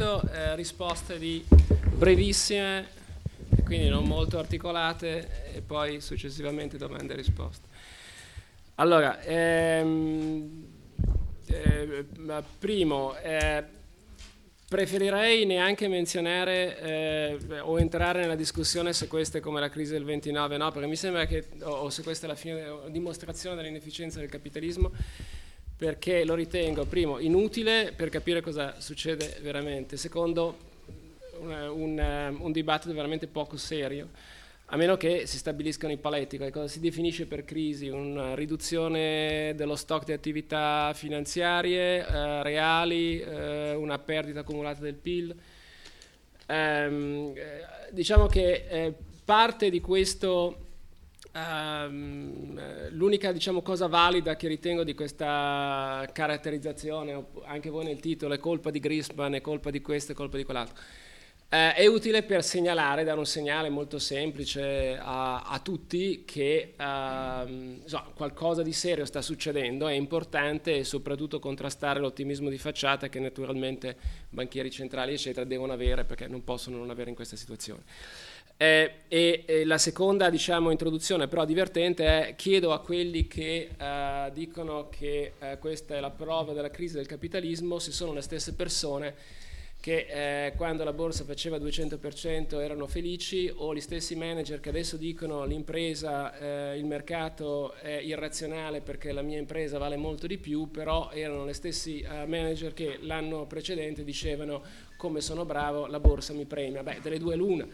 solito eh, risposte di brevissime, quindi non molto articolate, e poi successivamente domande e risposte. Allora, ehm, eh, primo, eh, preferirei neanche menzionare eh, o entrare nella discussione se questa è come la crisi del 29, no, perché mi sembra che, o, o se questa è la fine, dimostrazione dell'inefficienza del capitalismo, perché lo ritengo, primo, inutile per capire cosa succede veramente, secondo, un, un, un dibattito veramente poco serio, a meno che si stabiliscano i paletti, cosa si definisce per crisi, una riduzione dello stock di attività finanziarie eh, reali, eh, una perdita accumulata del PIL. Ehm, eh, diciamo che eh, parte di questo Um, l'unica diciamo, cosa valida che ritengo di questa caratterizzazione, anche voi nel titolo, è colpa di Grisman, è colpa di questo, è colpa di quell'altro. Uh, è utile per segnalare, dare un segnale molto semplice a, a tutti che uh, so, qualcosa di serio sta succedendo, è importante soprattutto contrastare l'ottimismo di facciata che naturalmente banchieri centrali eccetera devono avere perché non possono non avere in questa situazione. Eh, e, e, la seconda diciamo, introduzione però divertente è chiedo a quelli che eh, dicono che eh, questa è la prova della crisi del capitalismo se sono le stesse persone che eh, quando la borsa faceva 200% erano felici o gli stessi manager che adesso dicono l'impresa, eh, il mercato è irrazionale perché la mia impresa vale molto di più, però erano gli stessi manager che l'anno precedente dicevano come sono bravo, la borsa mi premia. Beh, delle due l'una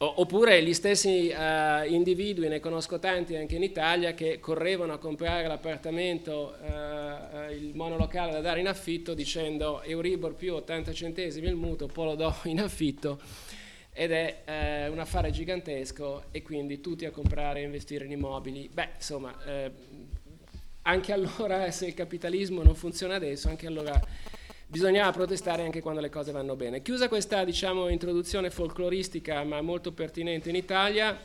Oppure gli stessi uh, individui, ne conosco tanti anche in Italia, che correvano a comprare l'appartamento, uh, il monolocale da dare in affitto dicendo Euribor più 80 centesimi il mutuo, poi lo do in affitto ed è uh, un affare gigantesco e quindi tutti a comprare e investire in immobili. Beh, insomma, anche allora se il capitalismo non funziona adesso, anche allora bisognava protestare anche quando le cose vanno bene. Chiusa questa diciamo, introduzione folcloristica ma molto pertinente in Italia,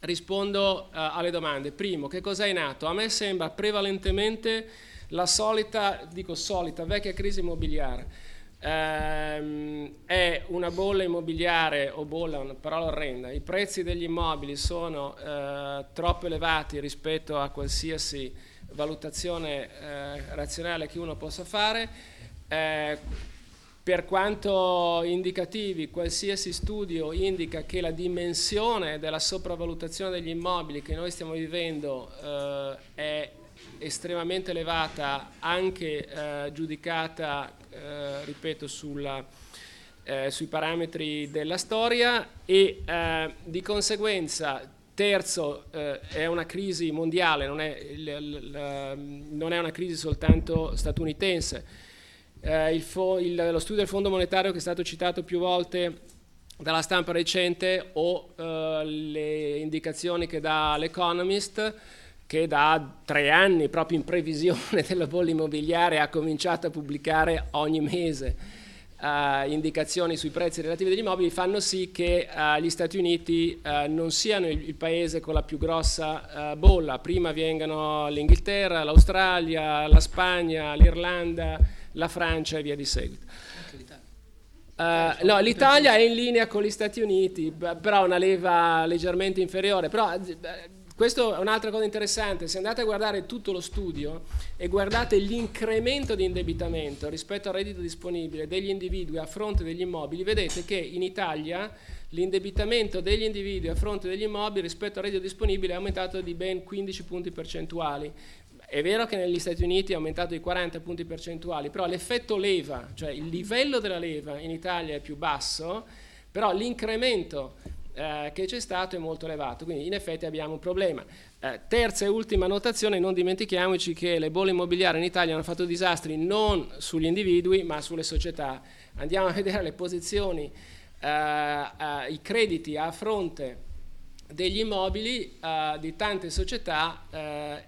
rispondo uh, alle domande. Primo, che cosa è nato? A me sembra prevalentemente la solita, dico solita, vecchia crisi immobiliare. Um, è una bolla immobiliare o bolla, una parola orrenda. I prezzi degli immobili sono uh, troppo elevati rispetto a qualsiasi valutazione uh, razionale che uno possa fare eh, per quanto indicativi, qualsiasi studio indica che la dimensione della sopravvalutazione degli immobili che noi stiamo vivendo eh, è estremamente elevata, anche eh, giudicata, eh, ripeto, sulla, eh, sui parametri della storia e eh, di conseguenza Terzo, eh, è una crisi mondiale, non è, l, l, non è, una crisi soltanto statunitense eh, il fo- il, lo studio del Fondo Monetario che è stato citato più volte dalla stampa recente o eh, le indicazioni che dà l'Economist che da tre anni, proprio in previsione della bolla immobiliare, ha cominciato a pubblicare ogni mese uh, indicazioni sui prezzi relativi degli immobili, fanno sì che uh, gli Stati Uniti uh, non siano il, il, paese con la più grossa bolla. Prima vengano l'Inghilterra, l'Australia, la Spagna, l'Irlanda, la Francia e via di seguito. Uh, no, l'Italia è in linea con gli Stati Uniti, però ha una leva leggermente inferiore. Però eh, questo è un'altra cosa interessante. Se andate a guardare tutto lo studio e guardate l'incremento di indebitamento rispetto al reddito disponibile degli individui a fronte degli immobili, vedete che in Italia l'indebitamento degli individui a fronte degli immobili rispetto al reddito disponibile è aumentato di ben 15 punti percentuali è vero che negli Stati Uniti è aumentato di 40 punti percentuali, però l'effetto leva, cioè il livello della leva in Italia è più basso, però l'incremento eh, che c'è stato è molto elevato, quindi in effetti abbiamo un problema. Eh, terza e ultima notazione, non dimentichiamoci che le bolle immobiliari in Italia hanno fatto disastri non sugli individui ma sulle società. Andiamo a vedere le posizioni, eh, eh i crediti a fronte degli immobili uh, di tante società uh,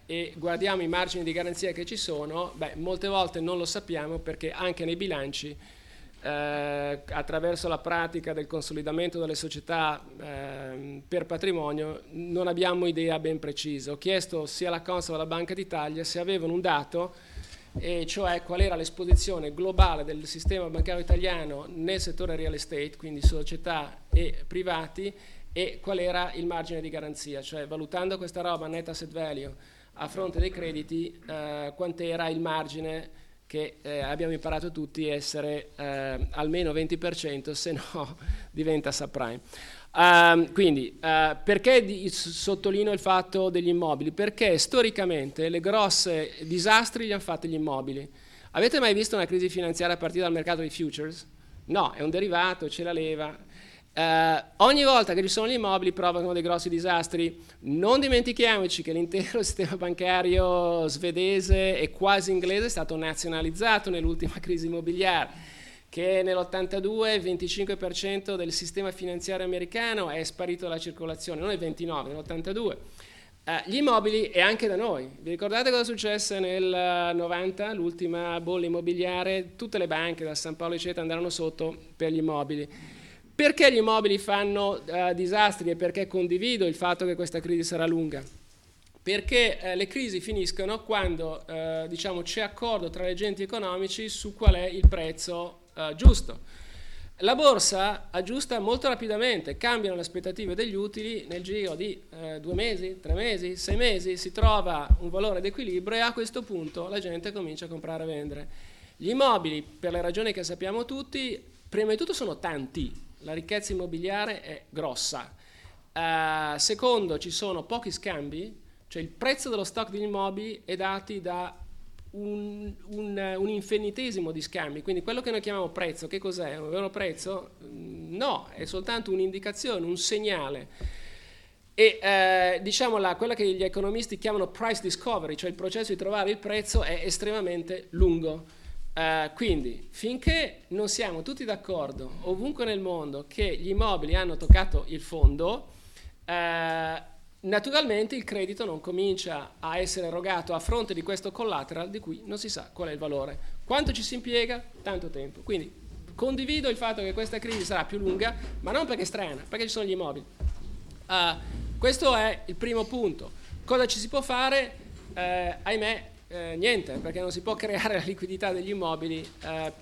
e guardiamo i margini di garanzia che ci sono, beh, molte volte non lo sappiamo perché anche nei bilanci, uh, attraverso la pratica del consolidamento delle società ehm, per patrimonio, non abbiamo idea ben precisa. Ho chiesto sia alla Consola che alla Banca d'Italia se avevano un dato e cioè qual era l'esposizione globale del sistema bancario italiano nel settore real estate, quindi società e privati, e qual era il margine di garanzia, cioè valutando questa roba net asset value a fronte dei crediti, eh, quant'era il margine che eh, abbiamo imparato tutti essere eh, almeno 20%, se no diventa subprime. Uh, quindi, uh, perché di, sottolineo il fatto degli immobili? Perché storicamente le grosse disastri li hanno fatti gli immobili. Avete mai visto una crisi finanziaria a partire dal mercato dei futures? No, è un derivato, ce la leva. Uh, ogni volta che ci sono gli immobili provocano dei grossi disastri. Non dimentichiamoci che l'intero sistema bancario svedese e quasi inglese è stato nazionalizzato nell'ultima crisi immobiliare che nell'82 il 25% del sistema finanziario americano è sparito dalla circolazione, non nel 29, nell'82. Eh, gli immobili e anche da noi. Vi ricordate cosa successe nel 90, l'ultima bolla immobiliare? Tutte le banche, da San Paolo eccetera, andarono sotto per gli immobili. Perché gli immobili fanno uh, disastri e perché condivido il fatto che questa crisi sarà lunga? Perché eh, le crisi finiscono quando eh, diciamo, c'è accordo tra gli agenti economici su qual è il prezzo uh, giusto. La borsa aggiusta molto rapidamente, cambiano le aspettative degli utili nel giro di eh, due mesi, tre mesi, sei mesi, si trova un valore d'equilibrio e a questo punto la gente comincia a comprare e vendere. Gli immobili, per le ragioni che sappiamo tutti, prima di tutto sono tanti, la ricchezza immobiliare è grossa. Uh, secondo, ci sono pochi scambi, cioè il prezzo dello stock degli immobili è dato da un, un, un, infinitesimo di scambi, quindi quello che noi chiamiamo prezzo, che cos'è? Un vero prezzo? Mm, no, è soltanto un'indicazione, un segnale. E eh, diciamo la, quella che gli economisti chiamano price discovery, cioè il processo di trovare il prezzo, è estremamente lungo. Eh, quindi, finché non siamo tutti d'accordo, ovunque nel mondo, che gli immobili hanno toccato il fondo, eh, Naturalmente il credito non comincia a essere erogato a fronte di questo collateral di cui non si sa qual è il valore. Quanto ci si impiega? Tanto tempo. Quindi condivido il fatto che questa crisi sarà più lunga, ma non perché è strana, perché ci sono gli immobili. Uh, questo è il primo punto. Cosa ci si può fare? Uh, ahimè, uh, niente, perché non si può creare la liquidità degli immobili eh,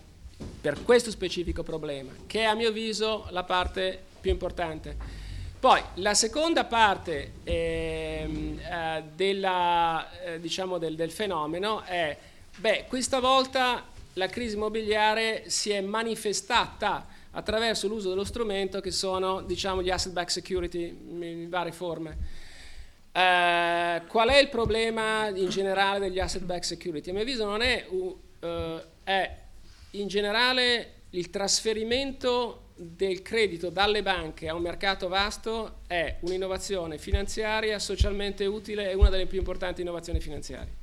per questo specifico problema, che è a mio avviso la parte più importante. Poi la seconda parte ehm, eh, della, eh, diciamo del, del, fenomeno è, beh, questa volta la crisi immobiliare si è manifestata attraverso l'uso dello strumento che sono diciamo, gli asset backed security in varie forme. Eh, qual è il problema in generale degli asset backed security? A mio avviso non è, uh, è in generale il trasferimento del credito dalle banche a un mercato vasto è un'innovazione finanziaria socialmente utile e una delle più importanti innovazioni finanziarie.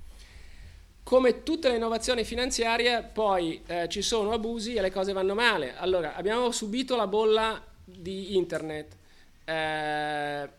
Come tutte le innovazioni finanziarie, poi eh, ci sono abusi e le cose vanno male. Allora, abbiamo subito la bolla di internet. Eh,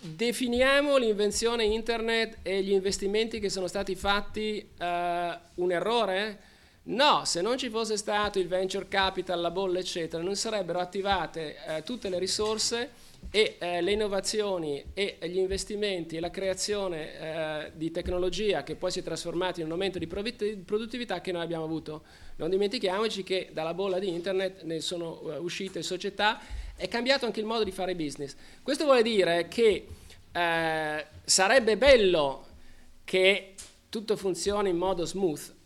definiamo l'invenzione internet e gli investimenti che sono stati fatti eh, un errore? No, se non ci fosse stato il venture capital, la bolla, eccetera, non sarebbero attivate eh, tutte le risorse e eh, le innovazioni e gli investimenti e la creazione di tecnologia che poi si è trasformata in un aumento di produttività che noi abbiamo avuto. Non dimentichiamoci che dalla bolla di internet ne sono uh, uscite società, è cambiato anche il modo di fare business. Questo vuole dire che eh, sarebbe bello che tutto funzioni in modo smooth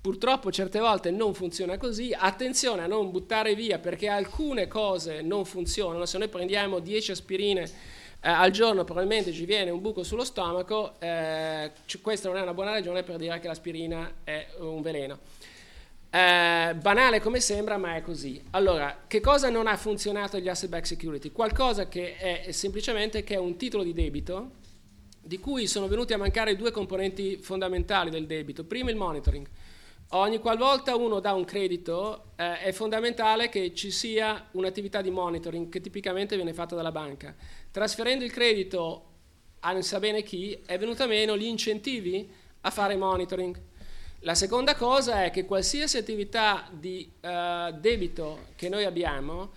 Purtroppo certe volte non funziona così, attenzione a non buttare via perché alcune cose non funzionano, se noi prendiamo 10 aspirine eh, al giorno probabilmente ci viene un buco sullo stomaco, eh, questa non è una buona ragione per dire che l'aspirina è un veleno. Eh, banale come sembra, ma è così. Allora, che cosa non ha funzionato agli asset back security? Qualcosa che è semplicemente che è un titolo di debito di cui sono venuti a mancare due componenti fondamentali del debito. Primo il monitoring. Ogni qualvolta uno dà un credito eh, è fondamentale che ci sia un'attività di monitoring che tipicamente viene fatta dalla banca. Trasferendo il credito a non sa bene chi è venuto meno gli incentivi a fare monitoring. La seconda cosa è che qualsiasi attività di uh, debito che noi abbiamo uh,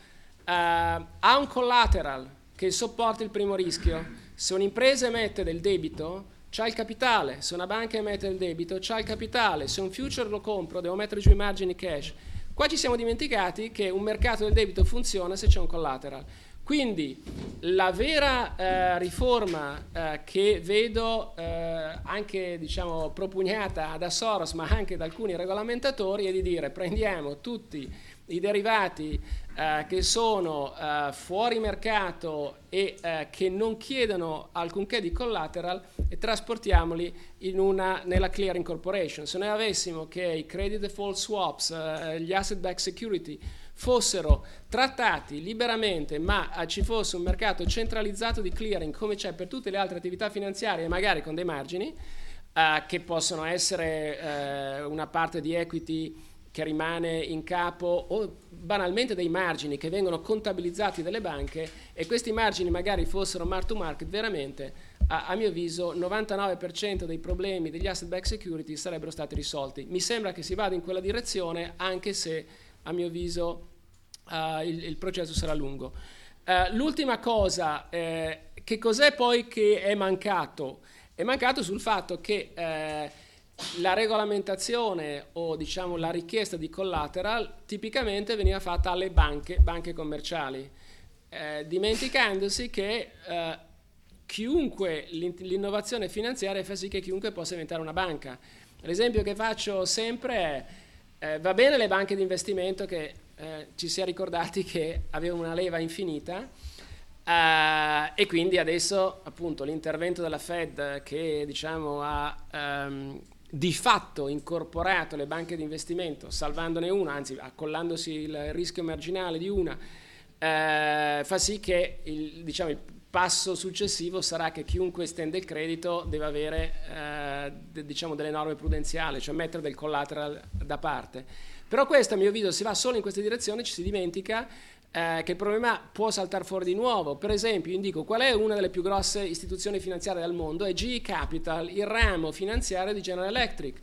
ha un collateral che sopporta il primo rischio. Se un'impresa emette del debito c'ha il capitale, se una banca emette il debito, c'ha il capitale, se un future lo compro devo mettere giù i margini cash. Qua ci siamo dimenticati che un mercato del debito funziona se c'è un collateral. Quindi la vera eh, riforma eh, che vedo eh, anche diciamo, propugnata da Soros ma anche da alcuni regolamentatori è di dire prendiamo tutti i derivati eh, che sono eh, fuori mercato e eh, che non chiedono alcunché di collateral e trasportiamoli una, nella clearing corporation. Se noi avessimo che i credit default swaps, eh, gli asset backed security fossero trattati liberamente ma eh, ci fosse un mercato centralizzato di clearing come c'è per tutte le altre attività finanziarie magari con dei margini eh, che possono essere una parte di equity che rimane in capo o banalmente dei margini che vengono contabilizzati dalle banche e questi margini magari fossero mark to market, veramente a, a mio avviso 99% dei problemi degli asset backed security sarebbero stati risolti. Mi sembra che si vada in quella direzione anche se a mio avviso uh, il, il, processo sarà lungo. Uh, l'ultima cosa, eh, che cos'è poi che è mancato? È mancato sul fatto che eh, la regolamentazione o diciamo la richiesta di collateral tipicamente veniva fatta alle banche, banche commerciali, eh, dimenticandosi che eh, chiunque, l'innovazione finanziaria fa sì che chiunque possa diventare una banca. L'esempio che faccio sempre è, eh, va bene le banche di investimento che eh, ci si è ricordati che avevano una leva infinita, Uh, e quindi adesso appunto l'intervento della Fed che diciamo ha um, di fatto incorporato le banche di investimento, salvandone una, anzi accollandosi il rischio marginale di una, eh, fa sì che il, diciamo, il, passo successivo sarà che chiunque estende il credito deve avere eh, de, diciamo, delle norme prudenziali, cioè mettere del collateral da parte. Però questo a mio avviso si va solo in questa direzione, ci si dimentica eh, che il problema può saltare fuori di nuovo. Per esempio, indico qual è una delle più grosse istituzioni finanziarie del mondo, è GE Capital, il ramo finanziario di General Electric.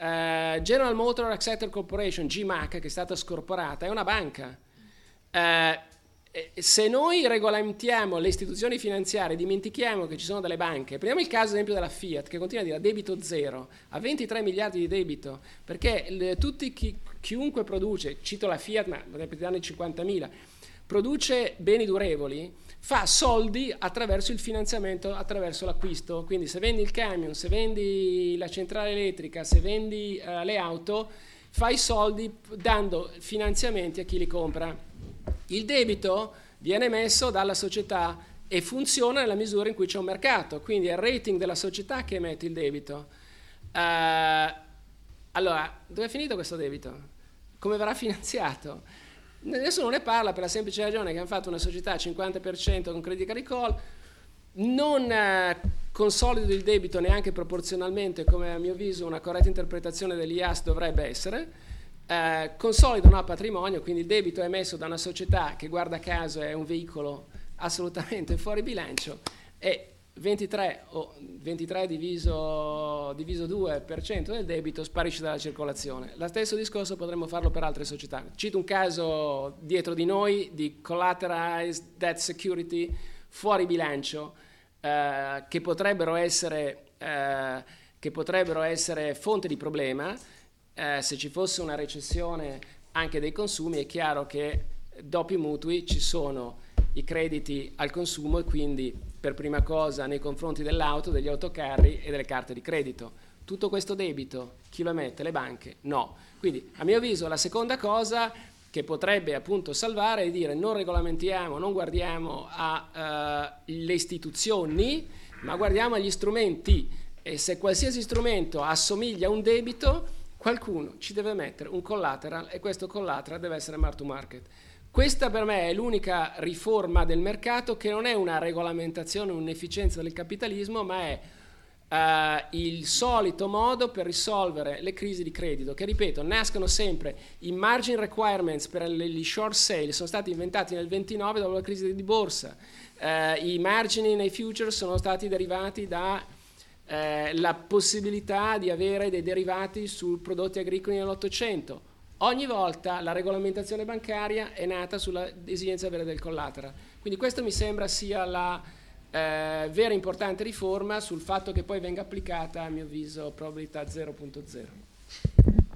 Uh, General Motor Acceptor Corporation, GMAC, che è stata scorporata, è una banca. Uh, se noi regolamentiamo le istituzioni finanziarie, dimentichiamo che ci sono delle banche, prendiamo il caso esempio della Fiat che continua a dire a debito zero, a 23 miliardi di debito, perché le, tutti chi, chiunque produce, cito la Fiat ma potrebbe darne 50 mila, produce beni durevoli, fa soldi attraverso il finanziamento, attraverso l'acquisto. Quindi se vendi il camion, se vendi la centrale elettrica, se vendi uh, le auto, fai soldi dando finanziamenti a chi li compra. Il debito viene emesso dalla società e funziona nella misura in cui c'è un mercato, quindi è il rating della società che emette il debito. Uh, allora, dove è finito questo debito? Come verrà finanziato? Nessuno ne parla per la semplice ragione che hanno fatto una società al 50% con Credit Agricole, non eh, consolido il debito neanche proporzionalmente come a mio avviso una corretta interpretazione dell'IAS dovrebbe essere, eh, consolidano a patrimonio, quindi il debito è emesso da una società che guarda caso è un veicolo assolutamente fuori bilancio e 23, oh, 23 diviso, diviso 2% del debito sparisce dalla circolazione. Lo stesso discorso potremmo farlo per altre società. Cito un caso dietro di noi di collateralized debt security fuori bilancio eh, che, potrebbero essere, eh, che, potrebbero essere, fonte di problema. Eh, se ci fosse una recessione anche dei consumi è chiaro che dopo i mutui ci sono i crediti al consumo e quindi per prima cosa nei confronti dell'auto, degli autocarri e delle carte di credito. Tutto questo debito chi lo emette? Le banche? No. Quindi a mio avviso la seconda cosa che potrebbe appunto salvare è dire non regolamentiamo, non guardiamo alle uh, istituzioni, ma guardiamo agli strumenti e se qualsiasi strumento assomiglia a un debito, qualcuno ci deve mettere un collateral e questo collateral deve essere mark to market. Questa per me è l'unica riforma del mercato che non è una regolamentazione, un'efficienza del capitalismo, ma è uh, il solito modo per risolvere le crisi di credito, che ripeto, nascono sempre i margin requirements per gli short sale, sono stati inventati nel 29 dopo la crisi di borsa, uh, i margini nei futures sono stati derivati da uh, la possibilità di avere dei derivati su prodotti agricoli nell'Ottocento Ogni volta la regolamentazione bancaria è nata sulla esigenza avere del collateral. Quindi questo mi sembra sia la, eh, vera importante riforma sul fatto che poi venga applicata, a mio avviso, probabilità 0.0.